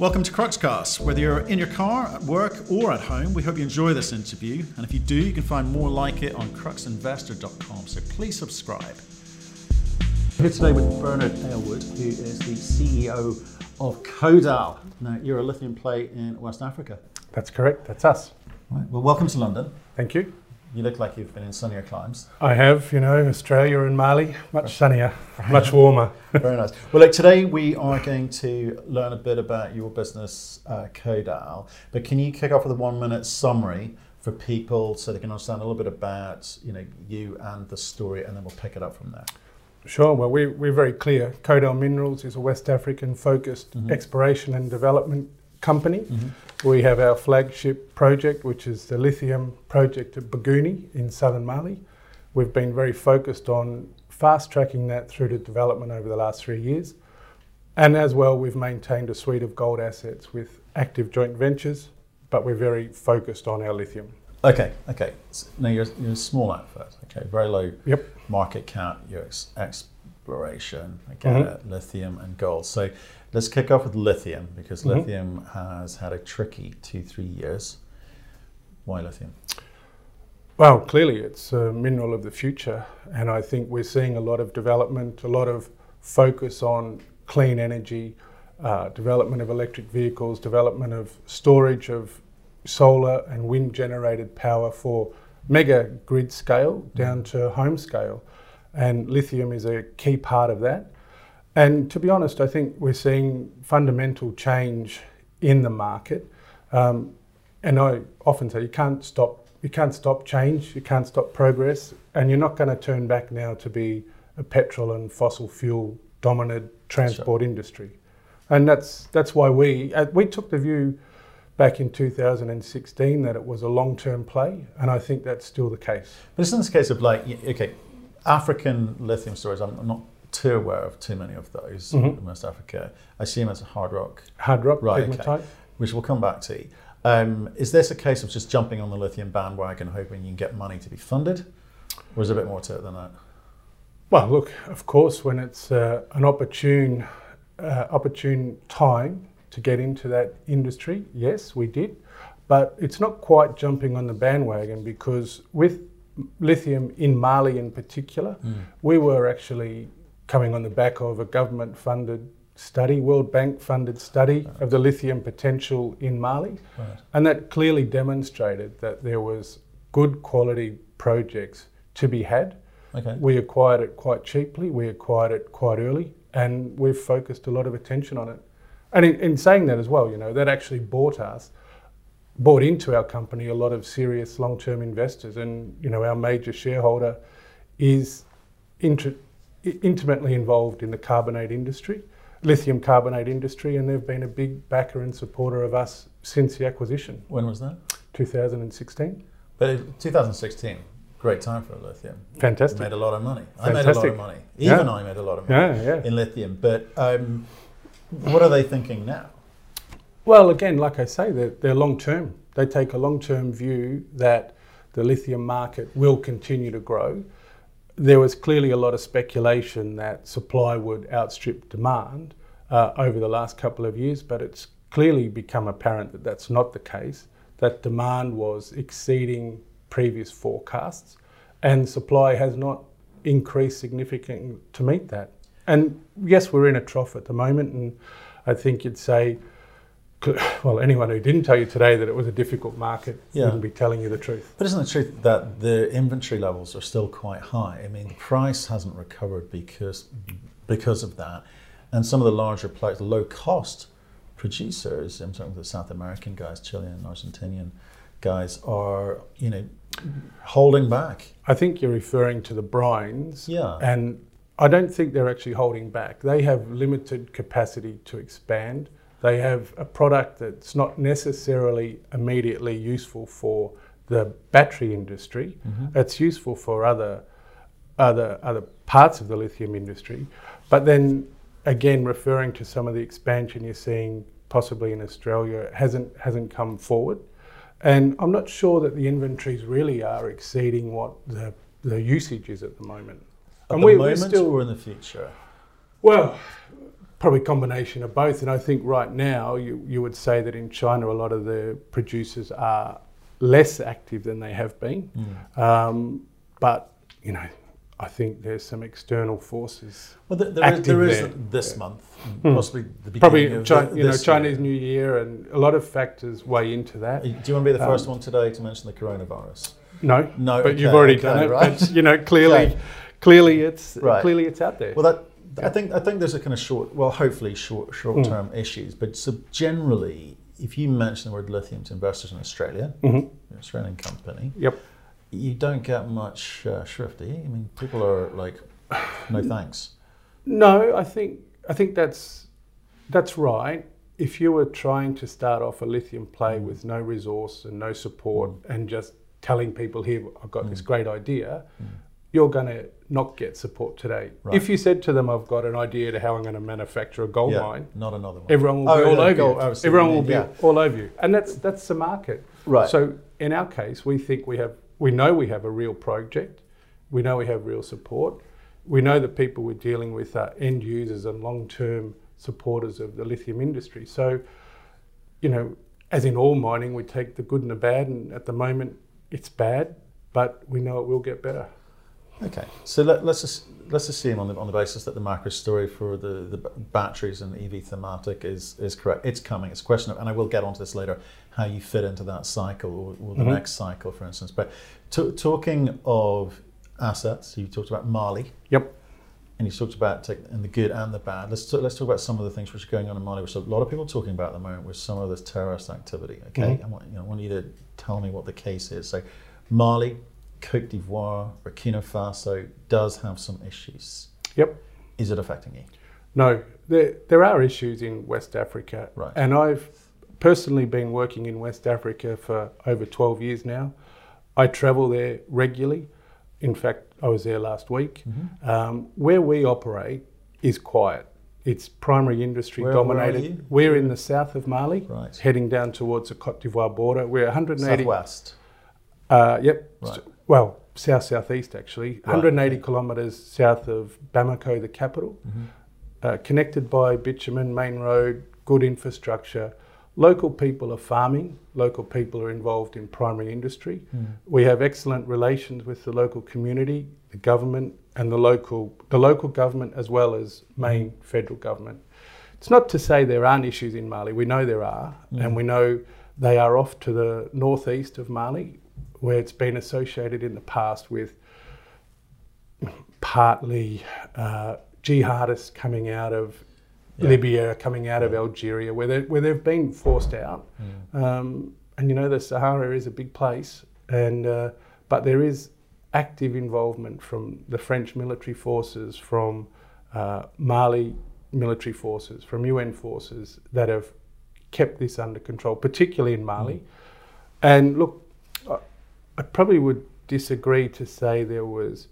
Welcome to Cruxcast. Whether you're in your car, at work, or at home, we hope you enjoy this interview. And if you do, you can find more like it on cruxinvestor.com. So please subscribe. Here today with Bernard Aylward, who is the CEO of Kodal. Now, you're a lithium play in West Africa. That's correct. That's us. Right. Well, welcome to London. Thank you. You look like you've been in sunnier climes. I have, you know, Australia and Mali, much sunnier, much warmer. Very nice. Well, look, today we are going to learn a bit about your business, uh, Kodal. But can you kick off with a one-minute summary for people so they can understand a little bit about, you know, you and the story, and then we'll pick it up from there. Sure. Well, we, we're very clear. Kodal Minerals is a West African focused Mhm. exploration and development company. Mm-hmm. We have our flagship project, which is the lithium project at Bougouni in southern Mali. We've been very focused on fast tracking that through to development over the last three years. And as well, we've maintained a suite of gold assets with active joint ventures, but we're very focused on our lithium. Okay, okay. S- Now you're, you're a small outfit. Okay, very low Yep. market cap. Your ex- exploration, I get Mhm. it, lithium and gold. So let's kick off with lithium because Mhm. lithium has had a tricky two, three years. Why lithium? Well, clearly it's a mineral of the future, and I think we're seeing a lot of development, a lot of focus on clean energy, uh, development of electric vehicles, development of storage of solar and wind generated power for mega grid scale down to home scale. And lithium is a key part of that. And to be honest, I think we're seeing fundamental change in the market. Um, and I often say you can't stop you can't stop change, you can't stop progress, and you're not going to turn back now to be a petrol and fossil fuel dominant transport industry. And that's that's why we uh, we took the view back in 2016 that it was a long-term play, and I think that's still the case. But isn't this case of like, okay, African lithium storage, I'm I'm not too aware of too many of those Mhm. in West Africa. I assume it's a hard rock Hard rock, Right, okay. which we'll come back to. Um, is this a case of just jumping on the lithium bandwagon, hoping you can get money to be funded, or is there a bit more to it than that? Well, look, of course, when it's uh, an opportune, uh, opportune time to get into that industry, yes, we did, but it's not quite jumping on the bandwagon because with lithium in Mali in particular, we were actually coming on the back of a government-funded study, World Bank-funded study of the lithium potential in Mali. Right. And that clearly demonstrated that there was good quality projects to be had. Okay. We acquired it quite cheaply, we acquired it quite early, and we've focused a lot of attention on it. And in, in saying that as well, you know, that actually bought us, bought into our company a lot of serious long-term investors. And, you know, our major shareholder is inter- intimately involved in the carbonate industry, lithium carbonate industry, and they've been a big backer and supporter of us since the acquisition, When was that? 2016. But 2016, great time for lithium. Fantastic. Made a lot of money. I made a lot Fantastic. of money. Yeah. Even I made a lot of money Yeah, yeah. in lithium. But um, what are they thinking now? Well, again, like I say, they're, they're long term. They take a long term view that the lithium market will continue to grow. There was clearly a lot of speculation that supply would outstrip demand uh, over the last couple of years, but it's clearly become apparent that that's not the case, that demand was exceeding previous forecasts, and supply has not increased significantly to meet that. And yes, we're in a trough at the moment, and I think you'd say well, anyone who didn't tell you today that it was a difficult market Yeah. wouldn't be telling you the truth. But isn't it true that the inventory levels are still quite high? I mean, price hasn't recovered because because of that, and some of the larger players, low cost producers, I'm talking the South American guys, Chilean, Argentinian guys, are you know holding back. I think you're referring to the brines, Yeah. and I don't think they're actually holding back. They have limited capacity to expand. They have a product that's not necessarily immediately useful for the battery industry. Mm-hmm. It's useful for other other other parts of the lithium industry. But then again, referring to some of the expansion you're seeing possibly in Australia hasn't hasn't come forward. And I'm not sure that the inventories really are exceeding what the, the usage is at the moment. At and the we- we're still or in the future? well, probably a combination of both. And I think right now you, you would say that in China a lot of the producers are less active than they have been. Mm. Um, but you know, I think there's some external forces. Well, there, there is, active there is there. this month, Hmm. possibly the beginning Probably of Chi- thi- you know Chinese year. New Year and a lot of factors weigh into that. Do you want to be the Um, first one today to mention the coronavirus? No, No, but you've already okay, done it. right. But you know, clearly, Okay. clearly it's Right. clearly it's out there. Well, that I think I think there's a kind of short, well, hopefully short short term Hmm. issues. But so generally, if you mention the word lithium to investors in Australia, Mhm. an Australian company, Yep. you don't get much uh, shrift. I mean, people are like, no thanks. No, I think I think that's that's right. If you were trying to start off a lithium play Mm. with no resource and no support and just telling people here I've got this Mm. great idea, Mm. You're going to not get support today. Right. If you said to them I've got an idea to how I'm going to manufacture a gold yeah, mine, not another one. everyone will Oh, be all over gold, you. absolutely, Everyone will be yeah. all over you. And that's that's the market. Right. So in our case, we think we have, we know we have a real project. We know we have real support. We know the people we're dealing with are end users and long-term supporters of the lithium industry. So, you know, as in all mining, we take the good and the bad, and at the moment, it's bad, but we know it will get better. Okay, so let, let's just let's assume on the on the basis that the macro story for the, the batteries and EV thematic is is correct. It's coming. It's a question of, and I will get onto this later, how you fit into that cycle or, or the Mhm. next cycle, for instance. But to, talking of assets, you talked about Mali, Yep. and you talked about tech and the good and the bad. Let's talk, let's talk about some of the things which are going on in Mali, which a lot of people are talking about at the moment, with some of this terrorist activity. Okay, Mhm. I want you know, I want you to tell me what the case is. So, Mali, Cote d'Ivoire, Burkina Faso does have some issues. Yep. Is it affecting you? No, there, there are issues in West Africa. Right. And I've personally been working in West Africa for over 12 years now. I travel there regularly. In fact, I was there last week. Mm-hmm. Um, where we operate is quiet. It's primary industry Where- where are dominated. you? We're in the south of Mali, Right. heading down towards the Cote d'Ivoire border. We're 180. Southwest. Uh, yep. Right. Well, south southeast actually. Right, 180 kilometres south of Bamako, the capital Mhm. uh, connected by bitumen, main road, good infrastructure. Local people are farming, local people are involved in primary industry. Mm. We have excellent relations with the local community, the government, and the local, the local government as well as main federal government. It's not to say there aren't issues in Mali, we know there are, Mm. and we know they are off to the northeast of Mali, where it's been associated in the past with partly uh, jihadists coming out of Yeah. Libya, coming out of Algeria, where, they, where they've been forced out. Mm. Um, and you know, the Sahara is a big place, and uh, but there is active involvement from the French military forces, from uh, Mali military forces, from UN forces that have kept this under control, particularly in Mali. And look, I probably would disagree to say there was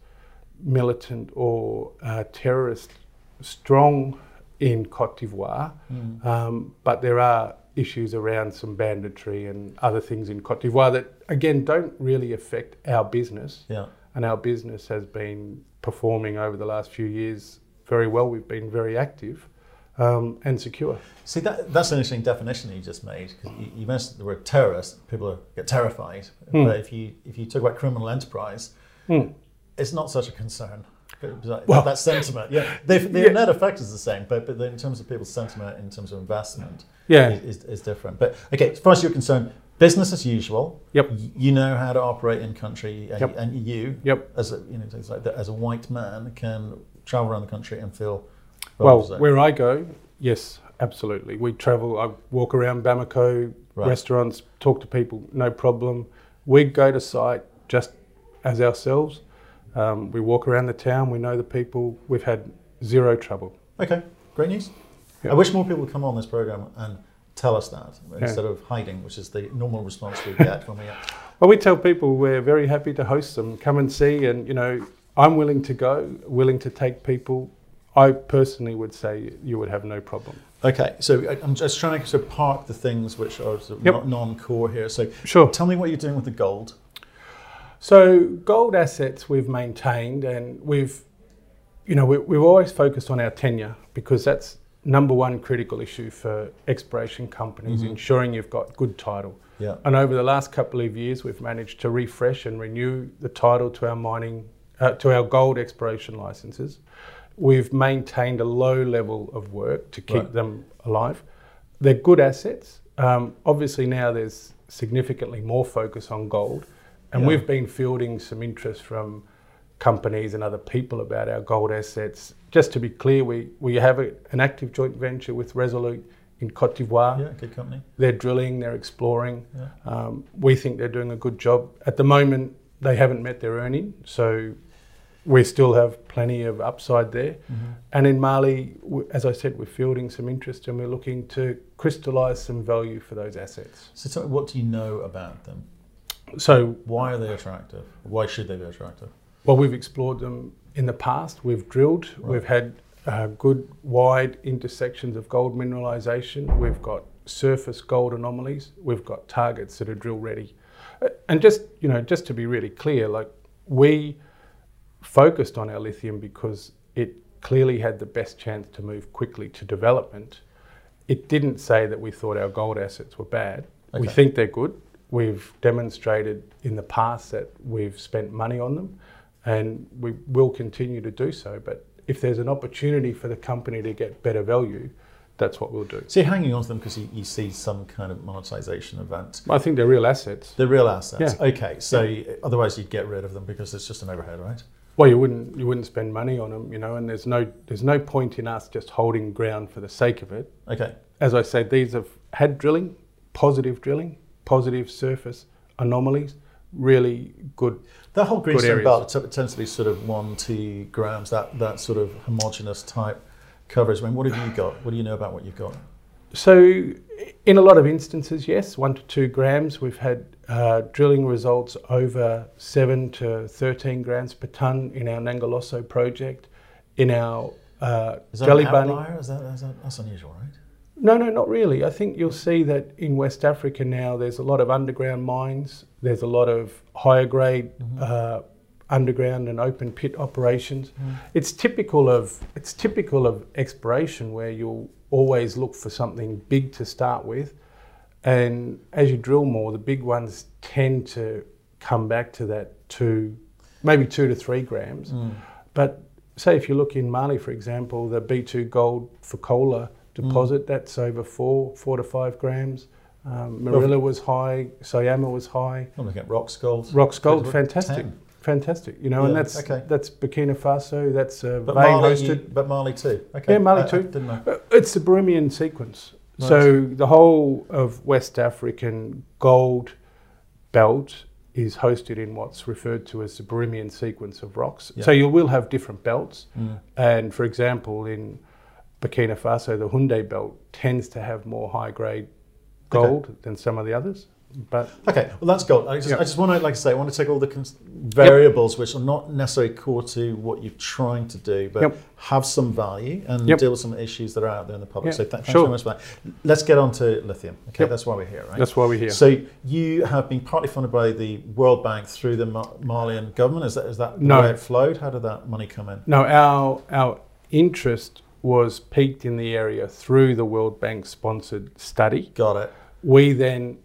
militant or uh, terrorist strong in Cote d'Ivoire. Mm. Um, but there are issues around some banditry and other things in Cote d'Ivoire that, again, don't really affect our business. Yeah. And our business has been performing over the last few years very well. We've been very active um, and secure. See, that, that's an interesting definition you just made. 'cause you, you mentioned the word terrorist. People are, get terrified. Hmm. But if you if you talk about criminal enterprise, Hmm. it's not such a concern. Well- that sentiment, yeah, the Yeah. net effect is the same, but, but in terms of people's sentiment, in terms of investment, Yeah. is, is, is different. But okay, as far as you're concerned, business as usual. Yep. You know how to operate in country, and, Yep. and you, Yep. as a you know, like that, as a white man, can travel around the country and feel Well, where I go, yes, absolutely. We travel, I walk around Bamako, Right. restaurants, talk to people, no problem. We go to site just as ourselves. Um, we walk around the town, we know the people, we've had zero trouble. Okay, great news. Yeah. I wish more people would come on this program and tell us that instead of hiding, which is the normal response we get when we. Well, we tell people we're very happy to host them, come and see, and you know, I'm willing to go, willing to take people. I personally would say you would have no problem. Okay, so I'm just trying to sort of park the things which are sort of Yep. non-core here. So Sure. tell me what you're doing with the gold. So gold assets we've maintained, and we've, you know, we, we've always focused on our tenure because that's number one critical issue for exploration companies, Mhm. ensuring you've got good title. Yeah. And over the last couple of years, we've managed to refresh and renew the title to our mining, uh, to our gold exploration licenses. We've maintained a low level of work to keep Right. them alive. They're good assets. Um, obviously, now there's significantly more focus on gold, and Yeah. we've been fielding some interest from companies and other people about our gold assets. Just to be clear, we, we have a, an active joint venture with Resolute in Cote d'Ivoire. Yeah, good company. They're drilling, they're exploring. Yeah. Um, we think they're doing a good job. At the moment, they haven't met their earning, so we still have plenty of upside there. Mm-hmm. And in Mali, as I said, we're fielding some interest and we're looking to crystallise some value for those assets. So me, what do you know about them? So, Why are they attractive? Why should they be attractive? well, we've explored them in the past. We've drilled. Right. We've had uh, good wide intersections of gold mineralisation. We've got surface gold anomalies. We've got targets that are drill ready. Uh, And just you know, just to be really clear, like we focused on our lithium because it clearly had the best chance to move quickly to development. It didn't say that we thought our gold assets were bad. We think they're good. We've demonstrated in the past that we've spent money on them and we will continue to do so. But if there's an opportunity for the company to get better value, that's what we'll do. So you're hanging on to them because you, you see some kind of monetization event. I think they're real assets. They're real assets. Yeah. Okay, so otherwise you'd get rid of them because it's just an overhead, right? Well, you wouldn't you wouldn't spend money on them, you know, and there's no there's no point in us just holding ground for the sake of it. Okay. As I said, these have had drilling, positive drilling, positive surface anomalies, really good. That whole greenstone belt t- tends to be sort of one, two grams, that, that sort of homogenous type coverage. I mean, what have you got? What do you know about what you've got? So, in a lot of instances, yes, one to two grams. We've had uh, drilling results over seven to 13 grams per tonne in our Nangoloso project. In our uh, Is that Jelly Bunny. Is that, is that, that's unusual, right? No, no, not really. I think you'll see that in West Africa now there's a lot of underground mines, there's a lot of higher grade uh, underground and open pit operations. It's typical of it's typical of exploration where you'll always look for something big to start with and as you drill more the big ones tend to come back to that two maybe 2 to 3 grams. But say if you look in Mali, for example, the B2 gold Fekola deposit, that's over four, four to five grams. Um, Morila was high, Syama was high. I'm looking at Roxgold. Rocks gold, fantastic, 10. fantastic. You know, and that's okay. that's Burkina Faso, that's uh, But vein Mali, hosted. but Mali too. Okay. Yeah, Mali I- I too. didn't know. Uh, It's the Birimian sequence. Right. So the whole of West African gold belt is hosted in what's referred to as the Birimian sequence of rocks. Yeah. So you will have different belts. Mm. And for example, in Burkina Faso, the Houndé belt tends to have more high grade gold than some of the others. But Okay, well that's gold. I just, Yeah. I just want to, like I say, I want to take all the cons- variables which are not necessarily core to what you're trying to do, but Yep. have some value and Yep. deal with some issues that are out there in the public. So th- thanks sure. very much for that. Let's get on to lithium. Okay, Yep. that's why we're here, right? that's why we're here. So you have been partly funded by the World Bank through the Ma- Malian government. Is that is that the No. way it flowed? How did that money come in? No, our our interest was peaked in the area through the World Bank sponsored study. Got it. We then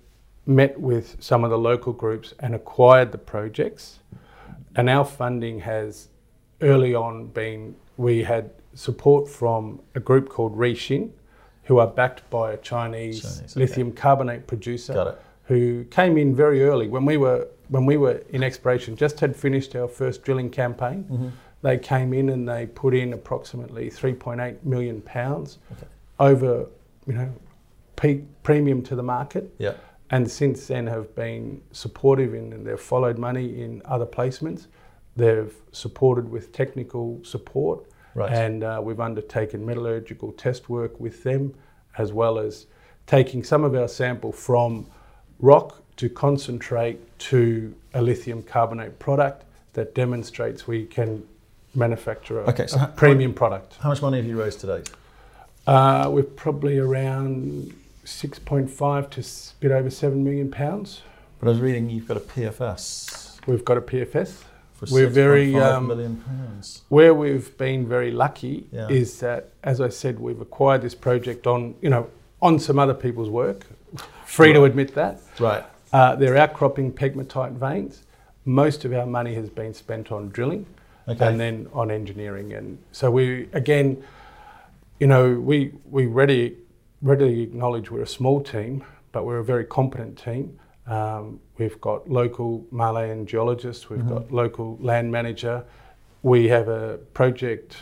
met with some of the local groups and acquired the projects. And our funding has early on been we had support from a group called Rishin, who are backed by a Chinese, Chinese, okay. lithium carbonate producer who came in very early when we were when we were in exploration, just had finished our first drilling campaign. Mm-hmm. They came in and they put in approximately 3.8 million pounds Okay. over, you know, peak premium to the market. Yeah. And since then have been supportive in, and they've followed money in other placements. They've supported with technical support, Right. and uh, we've undertaken metallurgical test work with them, as well as taking some of our sample from rock to concentrate to a lithium carbonate product that demonstrates we can manufacture a, Okay, so a how- premium product. How much money have you raised today? Uh, we're probably around 6.5 to s- bit over 7 million pounds. But I was reading you've got a PFS We've got a PFS. For We're very, um, million pounds. Where we've been very lucky Yeah. is that, as I said, we've acquired this project on, you know, on some other people's work. Free to admit that. Right. Uh, they're outcropping pegmatite veins. Most of our money has been spent on drilling Okay. and then on engineering. And so we, again, you know, we, we ready, readily acknowledge we're a small team, but we're a very competent team. Um, we've got local Malian geologists, we've Mhm. got local land manager, we have a project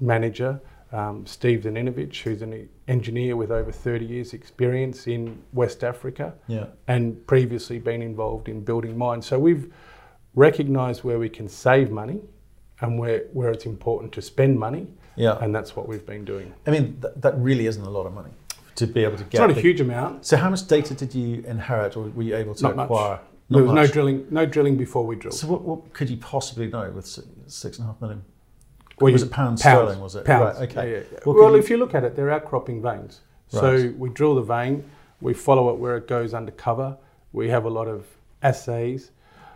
manager, um, Steve Zaninovich, who's an engineer with over 30 years' experience in West Africa Yeah. and previously been involved in building mines. So we've recognised where we can save money and where, where it's important to spend money, Yeah. and that's what we've been doing. I mean, th- that really isn't a lot of money to be able to get. It's not a the- huge amount, So, how much data did you inherit, or were you able to not much. acquire? There Not was no drilling, no drilling before we drilled. So, what, what could you possibly know with si- six and a half million? Well, was you- it pounds, pounds, sterling? Was it Pounds. Right. Okay. Yeah, yeah, yeah. Well, you- if you look at it, they're outcropping veins. So Right. we drill the vein, we follow it where it goes under cover. We have a lot of assays.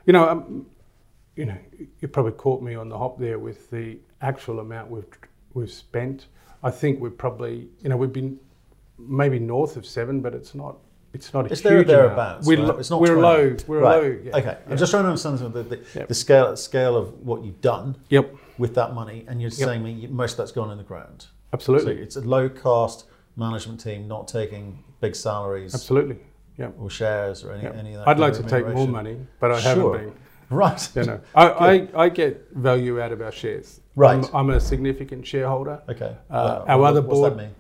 You know, um, you know, you probably caught me on the hop there with the actual amount we've we've spent. I think we're probably, you know, we've been maybe north of seven, but it's not. It's not a It's there or huge amount. thereabouts. We're, right? lo- It's not we're 20. low. We're right. low. Yeah. Okay. I'm just trying to understand the, the, Yep. the scale scale of what you've done Yep. with that money, and you're Yep. saying me most of that's gone in the ground. So Absolutely. it's a low cost management team, not taking big salaries Absolutely. Yeah. or shares or any, Yep. any of that. I'd like to take more money, but I Sure. haven't been. Right. You know, I, I, I get value out of our shares. Right. I'm, I'm a significant shareholder. Okay. Uh, our what- other what's that mean?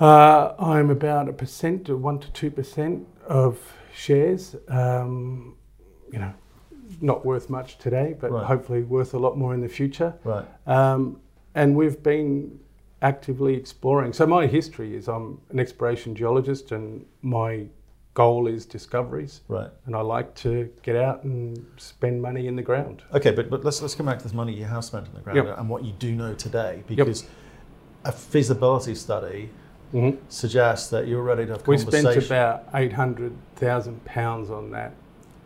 Uh, I'm about a percent to one to two percent of shares. Um, you know, not worth much today, but Right. hopefully worth a lot more in the future. Right. Um, and we've been actively exploring. So my history is I'm an exploration geologist, and my goal is discoveries. Right. And I like to get out and spend money in the ground. Okay, but, but let's let's come back to this money you have spent in the ground Yep. and what you do know today, because a feasibility study Mhm. suggests that you're ready to have We conversation. spent about eight hundred thousand pounds on that,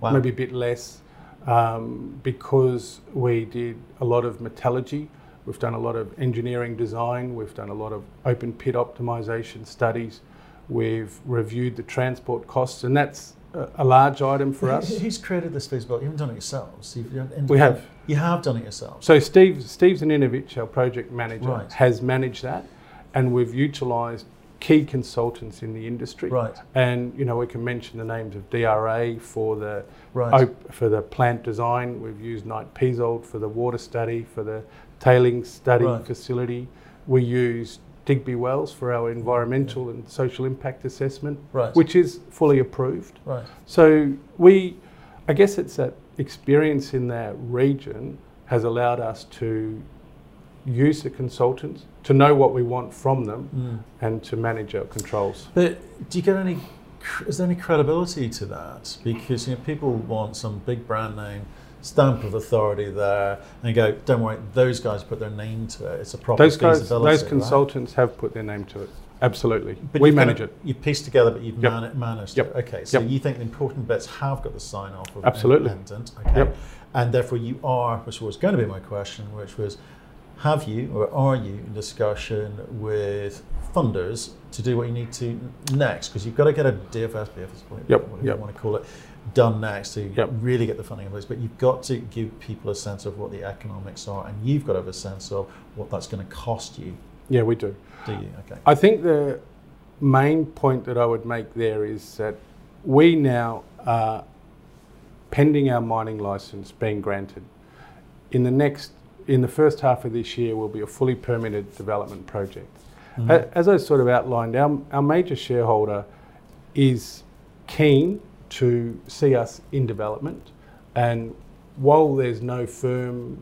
Wow. maybe a bit less, um, because we did a lot of metallurgy. We've done a lot of engineering design. We've done a lot of open pit optimization studies. We've reviewed the transport costs, and that's a, a large item for us. Who's created this feasibility? You haven't done it yourselves. We have. You have done it yourselves. So Steve Steve Zaninovich, our project manager, Right. has managed that, and we've utilised key consultants in the industry. Right. And you know we can mention the names of DRA for the Right. for the plant design. We've used Knight Piesold for the water study, for the tailings study Right. facility. We use Digby Wells for our environmental and social impact assessment, Right. which is fully approved. Right. So we, I guess it's that experience in that region has allowed us to use the consultants, to know what we want from them, Mm. and to manage our controls. But do you get any? Is there any credibility to that? Because you know people want some big brand name stamp of authority there, and you go, don't worry, those guys put their name to it. It's a proper Those guys, feasibility. those right? consultants have put their name to it. Absolutely, But we you've kind manage of- it. You've pieced together, but you've Yep. man- managed Yep. it. Okay, so Yep. you think the important bits have got the sign off of Absolutely. independent. Okay. Yep. And therefore you are, which was going to be my question, which was, have you or are you in discussion with funders to do what you need to next? Because you've got to get a DFS, BFS, whatever Yep, you want to call it, done next to Yep. really get the funding in place. But you've got to give people a sense of what the economics are, and you've got to have a sense of what that's going to cost you. Yeah, we do. Do you? Okay. I think the main point that I would make there is that we now are pending our mining license being granted. In the next, in the first half of this year, will be a fully permitted development project. Mhm. As I sort of outlined, our, our major shareholder is keen to see us in development, and while there's no firm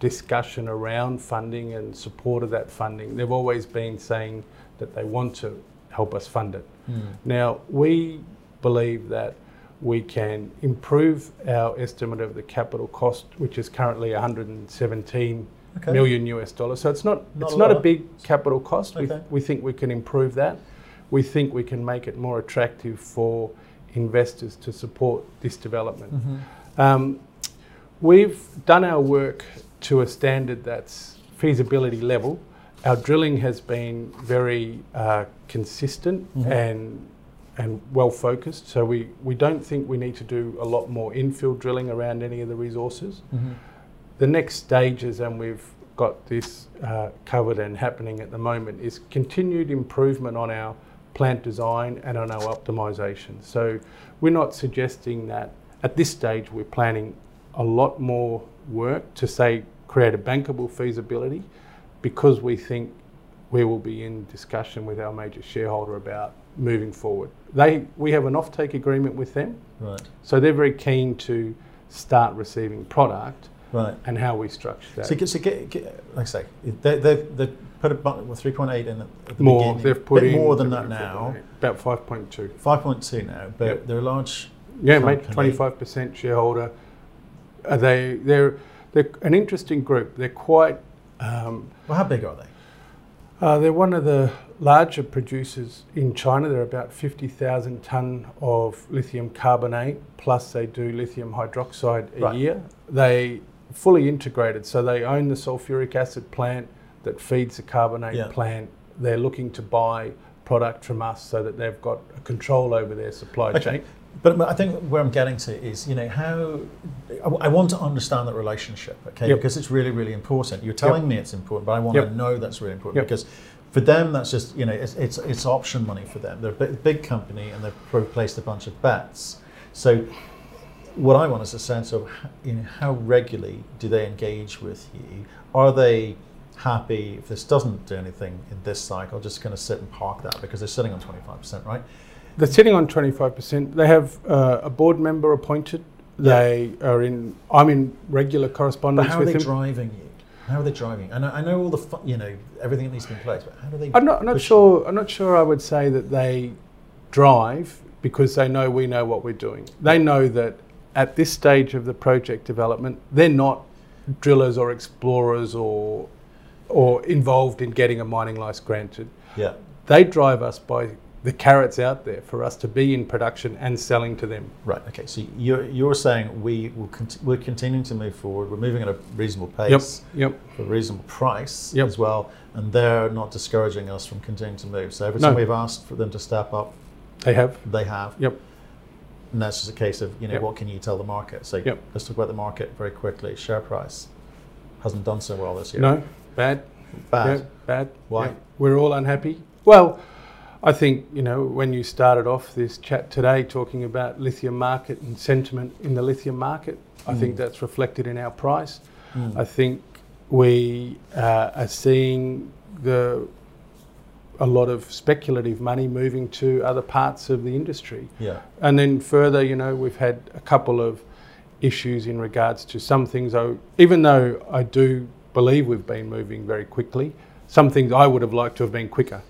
discussion around funding and support of that funding, they've always been saying that they want to help us fund it. Mm. Now, we believe that we can improve our estimate of the capital cost, which is currently 117 Okay. million US dollars. So it's not, Not it's a not a big capital cost. We, we think we can improve that. We think we can make it more attractive for investors to support this development. Mhm. Um, We've done our work to a standard that's feasibility level. Our drilling has been very uh, consistent Mhm. and and well focused. So we, we don't think we need to do a lot more infill drilling around any of the resources. The next stages, and we've got this uh, covered and happening at the moment, is continued improvement on our plant design and on our optimization. So we're not suggesting that at this stage we're planning a lot more work to say create a bankable feasibility because we think we will be in discussion with our major shareholder about moving forward. They, we have an offtake agreement with them, Right. so they're very keen to start receiving product Right. and how we structure that. So, so get, get, like I say, they, they, they put a bu- well, 3.8 in at the more, beginning. they've put bit in more than that now. About 5.2. 5.2 now, but Yep. they're a large. Yeah, mate, 25% shareholder. Uh, they, they're, they're an interesting group. They're quite, um, Well, how big are they? uh, they're one of the larger producers in China. They're about 50,000 tonne of lithium carbonate, plus they do lithium hydroxide a Right. year. They fully integrated, so they own the sulfuric acid plant that feeds the carbonate Yeah. plant. They're looking to buy product from us so that they've got a control over their supply Okay. chain. But I think where I'm getting to is, you know, how I, want to understand that relationship, okay? Yep. Because it's really, really important. You're telling me it's important, but I want Yep. to know that's really important Yep. because for them, that's just, you know, it's, it's, it's option money for them. They're a big, company and they've placed a bunch of bets. So what I want is a sense of, you know, how regularly do they engage with you? Are they happy if this doesn't do anything in this cycle, just going to sit and park that because they're sitting on 25%, right? They're sitting on 25%. They have uh, a board member appointed. They are in, I'm in regular correspondence. But how are they him. driving you? How are they driving? And I, I know all the, fu- you know, everything that needs to be in place, but how do they? I'm not, I'm not sure. I'm not sure. I would say that they drive because they know we know what we're doing. They know that at this stage of the project development, they're not drillers or explorers or or involved in getting a mining license granted. Yeah, They drive us by the carrots out there for us to be in production and selling to them. right. Okay, so you're you're saying we will cont- we're continuing to move forward. We're moving at a reasonable pace Yep. for a reasonable price Yep. as well, and they're not discouraging us from continuing to move. So every No. time we've asked for them to step up, They have. they have. Yep. And that's just a case of you know Yep. what can you tell the market? So Yep. let's talk about the market very quickly. Share price hasn't done so well this year. No. Bad. bad. Yeah, bad. Why? Yeah. We're all unhappy. Well, I think, you know, when you started off this chat today talking about lithium market and sentiment in the lithium market, I think Mm. that's reflected in our price. Mm. I think we uh, are seeing the a lot of speculative money moving to other parts of the industry. yeah. And then further, you know, we've had a couple of issues in regards to some things. I, even though I do believe we've been moving very quickly, some things I would have liked to have been quicker.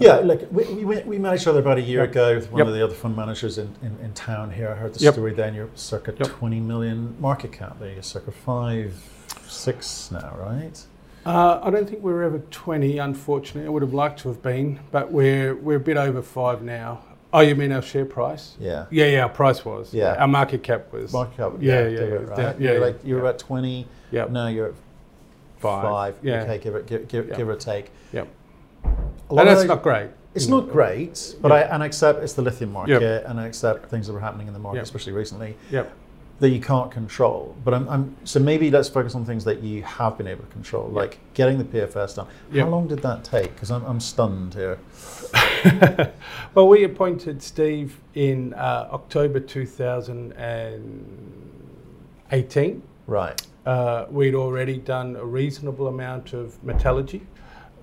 Yeah, look, we, we, we met each other about a year Yep. ago with one Yep. of the other fund managers in, in, in town here. I heard the Yep. story then. You're circa Yep. 20 million market cap. There you're circa five, six now, right? Uh, I don't think we were ever 20, unfortunately. I would have liked to have been, but we're, we're a bit over five now. Oh, you mean our share price? Yeah. Yeah, yeah, our price was. Yeah. Our market cap was. Market cap. Yeah, yeah, yeah, yeah, right? yeah, you're yeah, like you're yeah. about 20. Yep. Now you're Five. five. Yeah. Okay, give it, give, give, give or take. Lot And that's those- not great. It's not great, but Yeah. I and I accept it's the lithium market, Yep. and I accept things that were happening in the market, Yep. especially recently, Yep. that you can't control. But I'm, I'm so maybe let's focus on things that you have been able to control, like getting the PFS done. How long did that take? Because I'm, I'm stunned here. well, we appointed Steve in uh, October 2018. Right. Uh, we'd already done a reasonable amount of metallurgy.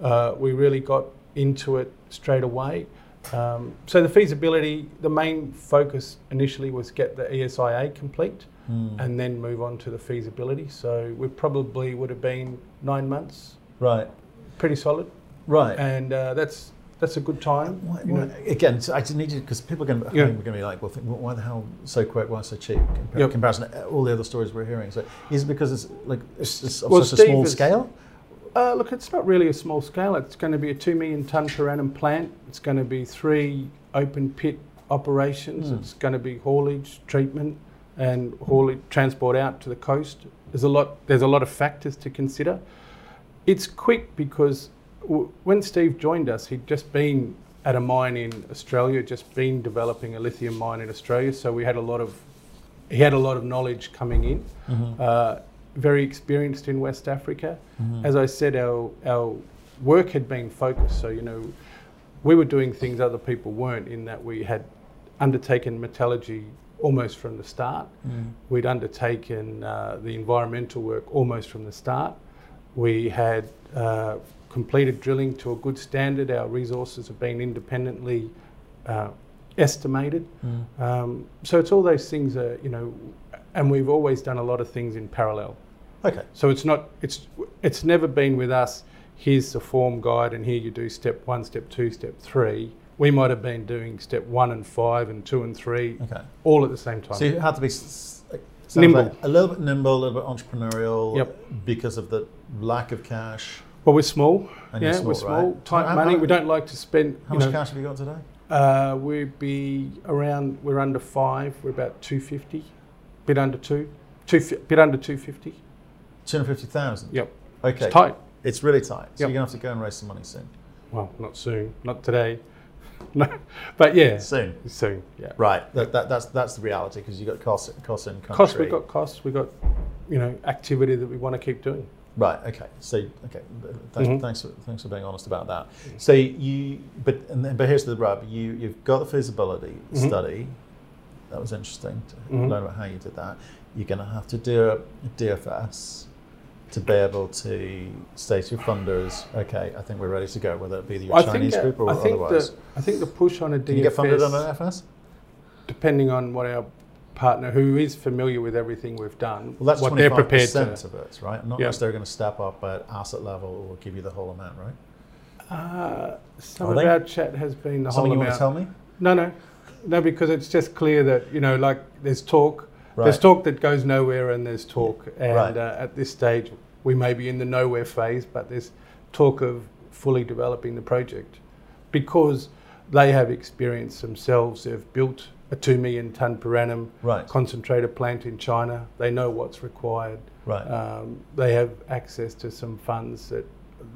Uh, we really got into it straight away. Um, so the feasibility, the main focus initially was get the ESIA complete Hmm. and then move on to the feasibility. So we probably would have been nine months, right. pretty solid, Right. and uh, that's that's a good time. Why, you why, know. again, so I just need to because people are going to, Yeah. going to be like, well, think, why the hell so quick? Why so cheap? Compar- Yep. Comparison to all the other stories we're hearing. So is it because it's like it's, it's of Well, such a Steve small is- scale? Uh, look, it's not really a small scale. It's going to be a two million tonne per annum plant. It's going to be three open pit operations. Hmm. It's going to be haulage, treatment, and haulage transport out to the coast. There's a lot. There's a lot of factors to consider. It's quick because w- when Steve joined us, he'd just been at a mine in Australia, just been developing a lithium mine in Australia. So we had a lot of, he had a lot of knowledge coming in. Uh, very experienced in West Africa. As I said, our our work had been focused. So you know, we were doing things other people weren't. In that we had undertaken metallurgy almost from the start. We'd undertaken uh, the environmental work almost from the start. We had uh, completed drilling to a good standard. Our resources have been independently uh, estimated. Um, so it's all those things that, you know, and we've always done a lot of things in parallel. Okay. So it's not, it's, it's never been with us, here's the form guide and here you do step one, step two, step three. We might have been doing step one and five and two and three Okay. all at the same time. So you had to be s- s- sounds Nimble. like a little bit nimble, a little bit entrepreneurial Yep. because of the lack of cash. Well, we're small. And yeah, you're we're small, right? Tight How- money. how- we don't like to spend. How much know, cash have you got today? Uh, we'd be around. We're under five. We're about two fifty. Bit under two. Two. Bit under two fifty. 250,000? Yep. Okay. It's tight. It's really tight. So Yep. you're going to have to go and raise some money soon. Well, not soon. Not today. no, but yeah, Soon. soon. Yeah. Right. That, that, that's, that's the reality because you've got costs, costs in country. Costs. We've got costs. We've got, you know, activity that we want to keep doing. Right. Okay. So okay. Thanks, Mhm. thanks, for, thanks for being honest about that. So you, but and then, but here's the rub. You you've got the feasibility Mhm. study. That was interesting to Mhm. learn about how you did that. You're going to have to do a DFS to be able to say to your funders, okay, I think we're ready to go, whether it be your I Chinese group or I think otherwise. the I think the push on a DFS. Can you get funded on an FS? depending on what our partner, who is familiar with everything we've done, Well, that's what they're prepared to. of it, right? Not Yeah. necessarily going to step up at asset level or give you the whole amount, right? Uh, some Are of they? our chat has been the Something whole you want amount. to tell me? No, no, no, because it's just clear that you know, like there's talk, Right. there's talk that goes nowhere, and there's talk, and Right. uh, at this stage, we may be in the nowhere phase, but there's talk of fully developing the project because they have experience themselves. They've built a two million ton per annum Right. concentrator plant in China. They know what's required. Right. Um, they have access to some funds that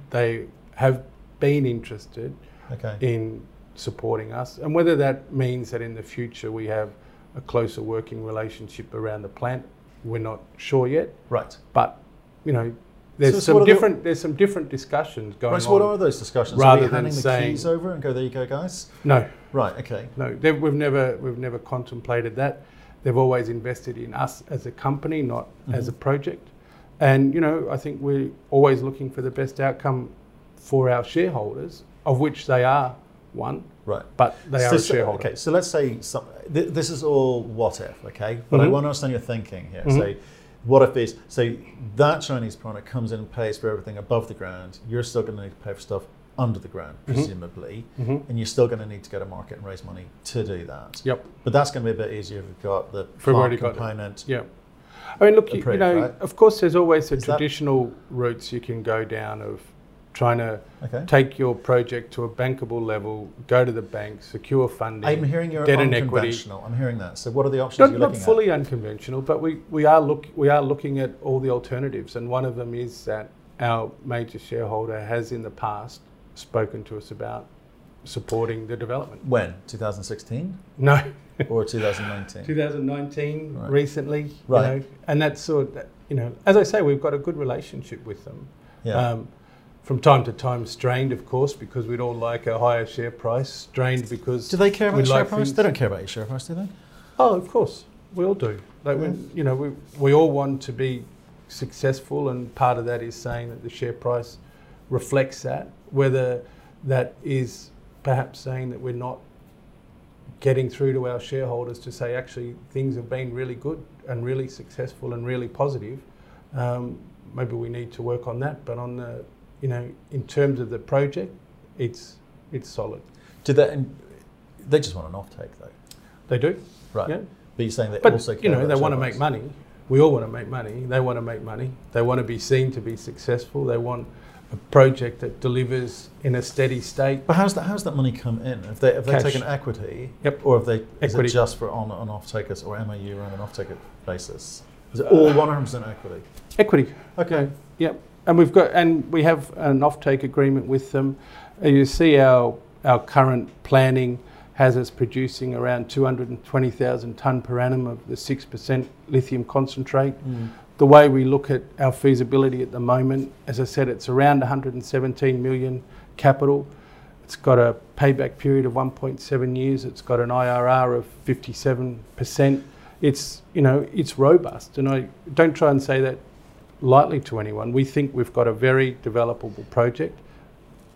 they have been interested Okay. in supporting us, and whether that means that in the future we have a closer working relationship around the plant, we're not sure yet. Right. But you know, there's So- so some are the- different there's some different discussions going Right, so on. what are those discussions? rather are we than handing the keys over and go, there you go, guys? no, Right, okay. no, we've never we've never contemplated that. They've always invested in us as a company, not as a project. And you know, I think we're always looking for the best outcome for our shareholders, of which they are one, Right. but they are So- a shareholder. Okay, so let's say some, th- this is all what if, okay? But I Mhm. want to understand your thinking here. Mhm. So, what if is so that Chinese product comes in and pays for everything above the ground. You're still going to need to pay for stuff under the ground, Mhm. presumably, Mhm. and you're still going to need to go to market and raise money to do that. Yep. But that's going to be a bit easier if you've got the plant got component. Yeah. I mean, look, you, you know, right? of course, there's always the Is that- traditional routes you can go down of trying to Okay. take your project to a bankable level, go to the bank, secure funding. I'm hearing you're debt and equity. unconventional. I'm hearing that. So, what are the options Not, you're looking at? not fully unconventional, but we, we are look we are looking at all the alternatives, and one of them is that our major shareholder has in the past spoken to us about supporting the development. When? 2016 No, or 2019? 2019 Right. recently, Right. you know, and that's sort of, you know, as I say, we've got a good relationship with them. Yeah. Um, from time to time, strained, of course, because we'd all like a higher share price. Strained because do they care about we'd share like price? things- They don't care about your share price, do they? Oh, of course, we all do. Like Yeah. when you know, we we all want to be successful, and part of that is saying that the share price reflects that. Whether that is perhaps saying that we're not getting through to our shareholders to say actually things have been really good and really successful and really positive. Um, maybe we need to work on that, but on the you know in terms of the project, it's it's solid. Do they? And they just want an offtake, though, They do, right? yeah. But you're saying they But also you know, they want to make money. We all want to make money. They want to make money. They want to be seen to be successful. They want a project that delivers in a steady state. But how's that? How's that money come in? If they if they Cash. taken equity, Yep. or if they is Equity. it just for on on off takers or MAU on an off taker basis? Is it uh, all one hundred percent equity? Equity. Okay. Yep. And we've got and we have an offtake agreement with them. You see our our current planning has us producing around 220,000 tonne per annum of the 6% lithium concentrate. Mm. The way we look at our feasibility at the moment, as I said, it's around 117 million capital. It's got a payback period of 1.7 years. It's got an IRR of 57%. It's you know it's robust, and I don't try and say that lightly to anyone. We think we've got a very developable project,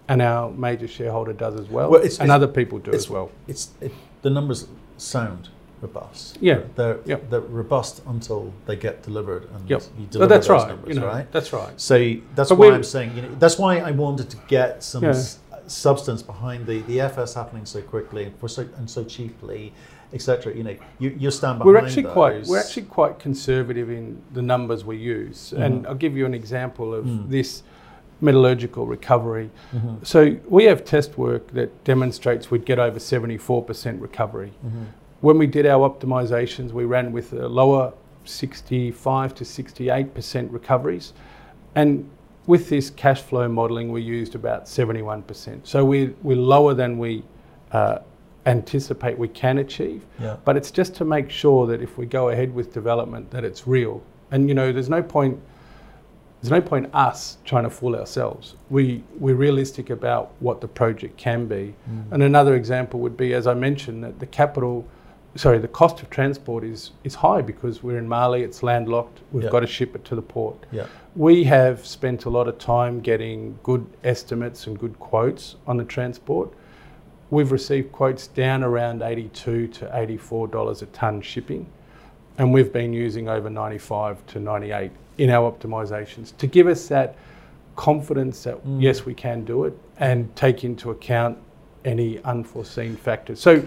and our major shareholder does as well, Well, it's- and it's- other people do as well. It's it, the numbers sound robust. Yeah. They're Yep. they're robust until they get delivered, and Yep. you deliver that's those right. numbers, you know, right? That's right. So that's But why I'm saying, you know, that's why I wanted to get some Yeah. s- substance behind the, the FS happening so quickly and for so and so cheaply, etc. You know, you, you stand behind We're actually quite we're actually quite conservative in the numbers we use, and Mhm. I'll give you an example of Mm. this metallurgical recovery. Mhm. So we have test work that demonstrates we'd get over 74% recovery. Mhm. When we did our optimizations, we ran with a lower 65 to 68% recoveries. And with this cash flow modeling, we used about 71%. So we're, we're lower than we uh, anticipate we can achieve. Yeah. But it's just to make sure that if we go ahead with development, that it's real. And you know, there's no point. There's no point us trying to fool ourselves. We we're realistic about what the project can be. Mm. And another example would be, as I mentioned, that the capital, sorry, the cost of transport is is high because we're in Mali. It's landlocked. We've Yeah. got to ship it to the port. Yeah. We have spent a lot of time getting good estimates and good quotes on the transport. We've received quotes down around 82 to 84 dollars a ton shipping, and we've been using over 95 to 98 in our optimizations to give us that confidence that Mm. yes, we can do it and take into account any unforeseen factors. So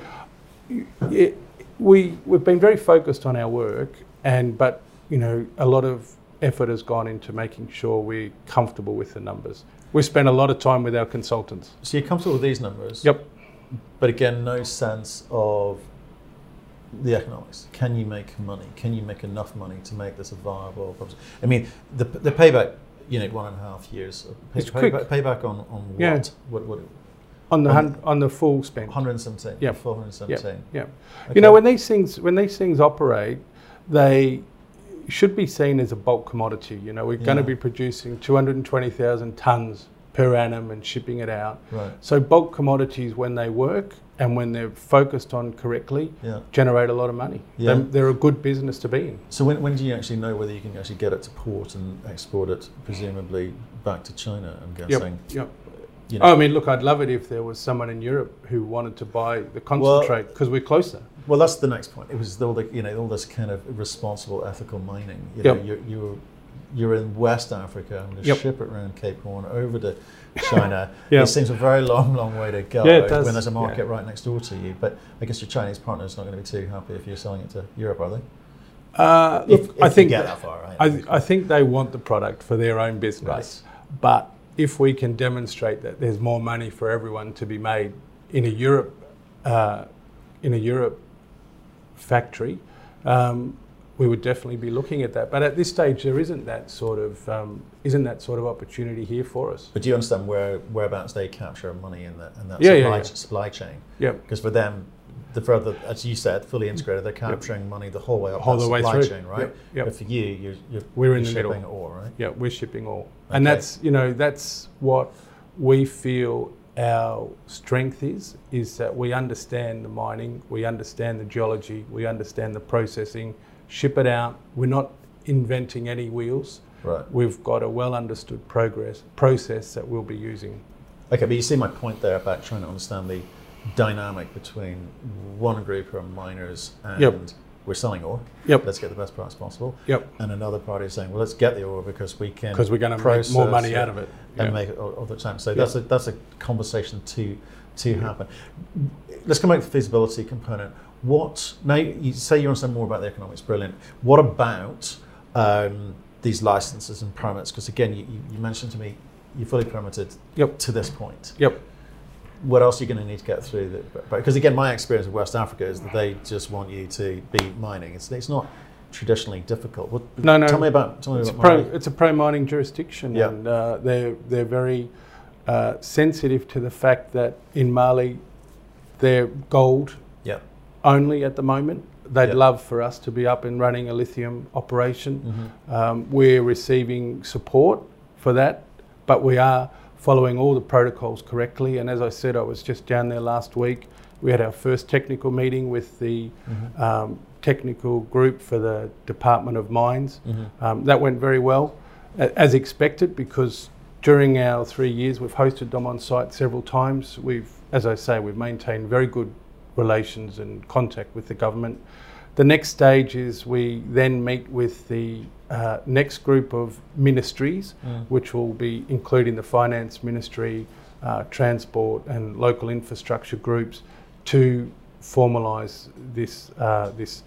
it, we we've been very focused on our work, and but you know a lot of effort has gone into making sure we're comfortable with the numbers. We spent a lot of time with our consultants. So you're comfortable with these numbers? Yep. But again, no sense of the economics. Can you make money? Can you make enough money to make this a viable proposition? I mean, the, the payback, you know, one and a half years. Pay, It's quick. payback, payback on, on what? Yeah. What, what? On the On- on the full spend. 117. Yeah. 417. Yeah. Okay. You know, when these things when these things operate, they should be seen as a bulk commodity. You know, we're going to be producing 220,000 tons per annum and shipping it out. Right. So bulk commodities, when they work and when they're focused on correctly, Yeah. generate a lot of money. Yeah. They're, they're a good business to be in. So when, when do you actually know whether you can actually get it to port and export it, presumably back to China? I'm guessing. Yep. You know, Oh, I mean, look, I'd love it if there was someone in Europe who wanted to buy the concentrate because we're closer. Well, that's the next point. It was all the you know all this kind of responsible, ethical mining. You Yep. know, you're, you're you're in West Africa and to Yep. ship it around Cape Horn over to China. Yep. It seems a very long, long way to go Yeah, when there's a market Yeah. right next door to you. But I guess your Chinese partner is not going to be too happy if you're selling it to Europe, are they? Uh, If, look, if I think you get that far, right? I, I think they want the product for their own business. But if we can demonstrate that there's more money for everyone to be made in a Europe, uh, in a Europe factory, um, we would definitely be looking at that. But at this stage, there isn't that sort of um, isn't that sort of opportunity here for us. But do you understand where whereabouts they capture money in that in that Yeah, yeah, supply, yeah. supply chain? Yep. Because for them, the further, as you said, fully integrated, they're capturing money the whole way up Whole the way supply through. chain, right? Yep, yep. But for you, you're, you're, We're in you're the middle. shipping ore, right? Yeah, we're shipping all, and that's you know that's what we feel our strength is is that we understand the mining, we understand the geology, we understand the processing, ship it out. We're not inventing any wheels. Right. We've got a well understood progress process that we'll be using. Okay, but you see my point there about trying to understand the dynamic between one group who are miners and Yep. we're selling ore. Yep. Let's get the best price possible. Yep. And another party is saying, well, let's get the ore because we can Because we're going to make more money out of it. and make it all, all the time. So Yeah. that's a that's a conversation to to happen. Let's come back to the feasibility component. What now? You say you understand more about the economics. Brilliant. What about um, these licenses and permits? Because again, you, you- mentioned to me you're fully permitted Yep. to this point. Yep. What else are you going to need to get through? Because again, my experience with West Africa is that they just want you to be mining. It's, it's not traditionally difficult. What, No, no. Tell me about. Tell me It's, about pro, it's a pro mining jurisdiction, Yeah. and uh, they're they're very uh, sensitive to the fact that in Mali, they're gold. Only at the moment. They'd Yeah. love for us to be up and running a lithium operation. Mhm. Um, we're receiving support for that, but we are following all the protocols correctly. And as I said, I was just down there last week. We had our first technical meeting with the Mhm. um, technical group for the Department of Mines. Mhm. Um, that went very well, as expected, because during our three years, we've hosted them on site several times. We've, as I say, we've maintained very good relations and contact with the government. The next stage is we then meet with the uh, next group of ministries, Mm. which will be including the finance ministry, uh, transport, and local infrastructure groups, to formalise this uh, this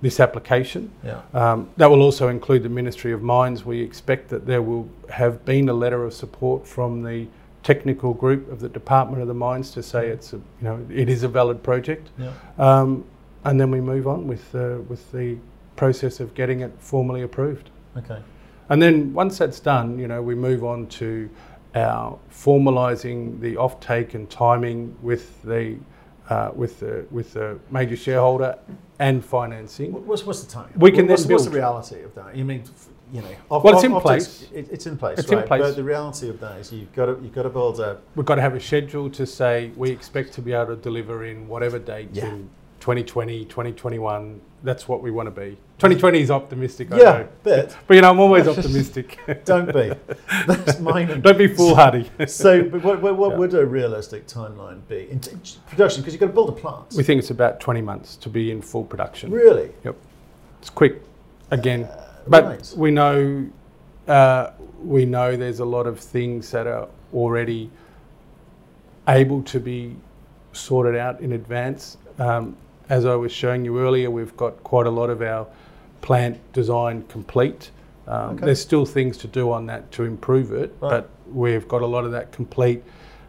this application. Yeah. Um, that will also include the Ministry of Mines. We expect that there will have been a letter of support from the technical group of the Department of the Mines to say it's a, you know it is a valid project, Yeah. um, and then we move on with uh, with the process of getting it formally approved. Okay. And then once that's done, you know, we move on to our formalising the offtake and timing with the uh, with the with the major shareholder and financing. What's, what's the time? We can then what's, what's the reality of that? You mean, you know, off, Well, it's in place. takes- It, it's in place. It's in right? place. But the reality of that is you've got to you've got to build a We've got to have a schedule to say we expect to be able to deliver in whatever date Yeah. in 2020, 2021. That's what we want to be. 2020 is optimistic, I yeah know. bit. But you know, I'm always optimistic. Don't be. That's mine. Don't be foolhardy. So, but what, what, what Yeah. would a realistic timeline be in t- production? Because you've got to build a plant. we think it's about 20 months to be in full production. really? Yep. It's quick, again. Uh, But we know uh, we know there's a lot of things that are already able to be sorted out in advance. Um, as I was showing you earlier, we've got quite a lot of our plant design complete. Um, Okay. There's still things to do on that to improve it, Right. but we've got a lot of that complete.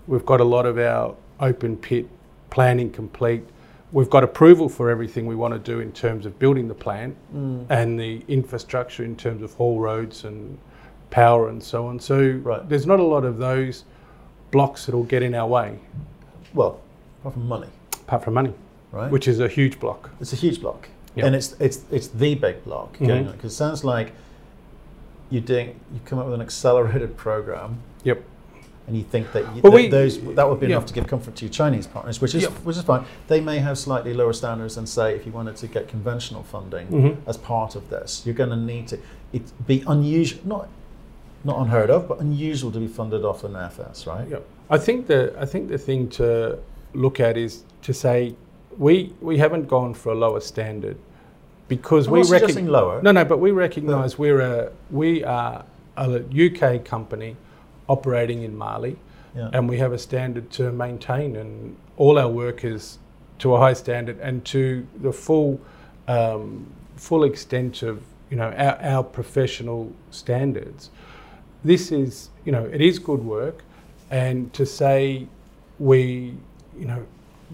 We've got a lot of our open pit planning complete. We've got approval for everything we want to do in terms of building the plant Mm. and the infrastructure in terms of haul roads and power and so on. So Right. there's not a lot of those blocks that'll get in our way, Well, apart from money, apart from money, right? which is a huge block. It's a huge block, Yeah. and it's it's it's the big block going Mhm. on. Because it sounds like you're doing you've come up with an accelerated program, Yep. And you think that you, Well, th- we- those that would be yeah. enough to give comfort to your Chinese partners, which is Yep. which is fine. They may have slightly lower standards than say if you wanted to get conventional funding Mhm. as part of this. You're going to need to it be unusual, not not unheard of, but unusual to be funded off an FS, right? Yep. I think the I think the thing to look at is to say we we haven't gone for a lower standard because I'm we suggesting lower. No, no, but we recognise we're a we are a UK company operating in Mali. Yeah. and we have a standard to maintain and all our work is to a high standard and to the full um, full extent of you know our, our professional standards this is you know it is good work and to say we you know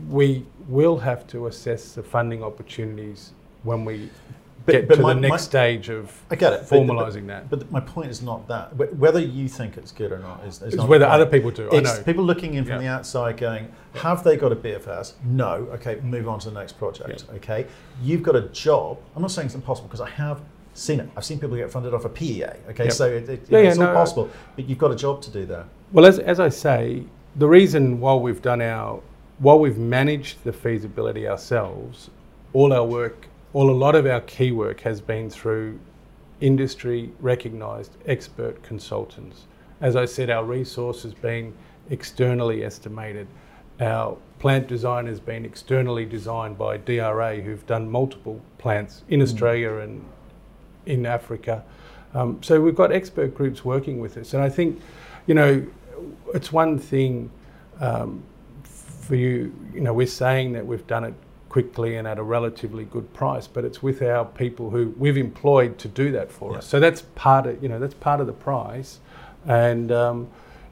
we will have to assess the funding opportunities when we But- get but to my- the my- next stage of I get it. but- formalising that But my point is not that. Whether you think it's good or not is, is it's not whether other people do I know people looking in from Yeah. the outside going, have they got a BFS? No. Okay, move on to the next project. Okay, you've got a job. I'm not saying it's impossible because I have seen it. I've seen people get funded off a PEA. Okay, Yep. so it, it, Yeah, yeah, it's all no, possible, but you've got a job to do there. Well, as, as I say, the reason while we've done our, while we've managed the feasibility ourselves, all our work, all a lot of our key work has been through industry recognised expert consultants. As I said, our resource has been externally estimated. Our plant design has been externally designed by DRA, who've done multiple plants in Australia and in Africa. Um, so we've got expert groups working with us, and I think, you know, it's one thing um, for you. You know, we're saying that we've done it quickly and at a relatively good price, but it's with our people who we've employed to do that for Yeah. us. So that's part of you know that's part of the price, and um,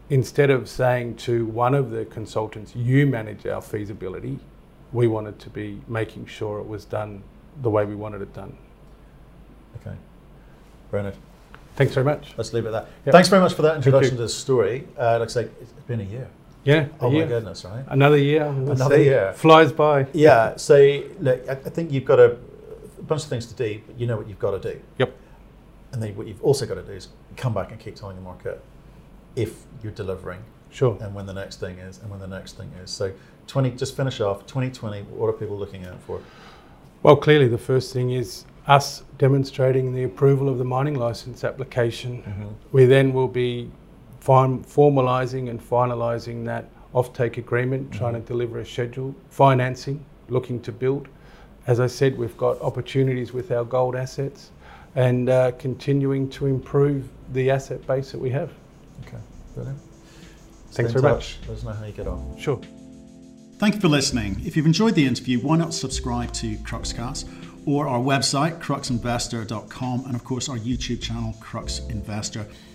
instead of saying to one of the consultants, you manage our feasibility, we wanted to be making sure it was done the way we wanted it done. Okay. Bernard. Thanks very much. Let's leave it at that. Yep. Thanks very much for that introduction to the story. Uh, like it's been a year. Yeah. Oh my year. goodness, right? Another year. Another year. Flies by. Yeah. So look, I think you've got a, a bunch of things to do, but you know what you've got to do. Yep. And then what you've also got to do is come back and keep telling the market if you're delivering Sure. and when the next thing is and when the next thing is. So 20, just finish off 2020. What are people looking out for? Well, clearly the first thing is us demonstrating the approval of the mining license application. Mm-hmm. We then will be formalising and finalising that offtake agreement, trying to deliver a schedule, financing, looking to build. As I said, we've got opportunities with our gold assets and uh, continuing to improve the asset base that we have. Okay, brilliant. Thanks Stay in very touch. Let us know how you get on. Sure. Thank you for listening. If you've enjoyed the interview, why not subscribe to Cruxcast or our website, cruxinvestor.com, and of course our YouTube channel, Crux Investor.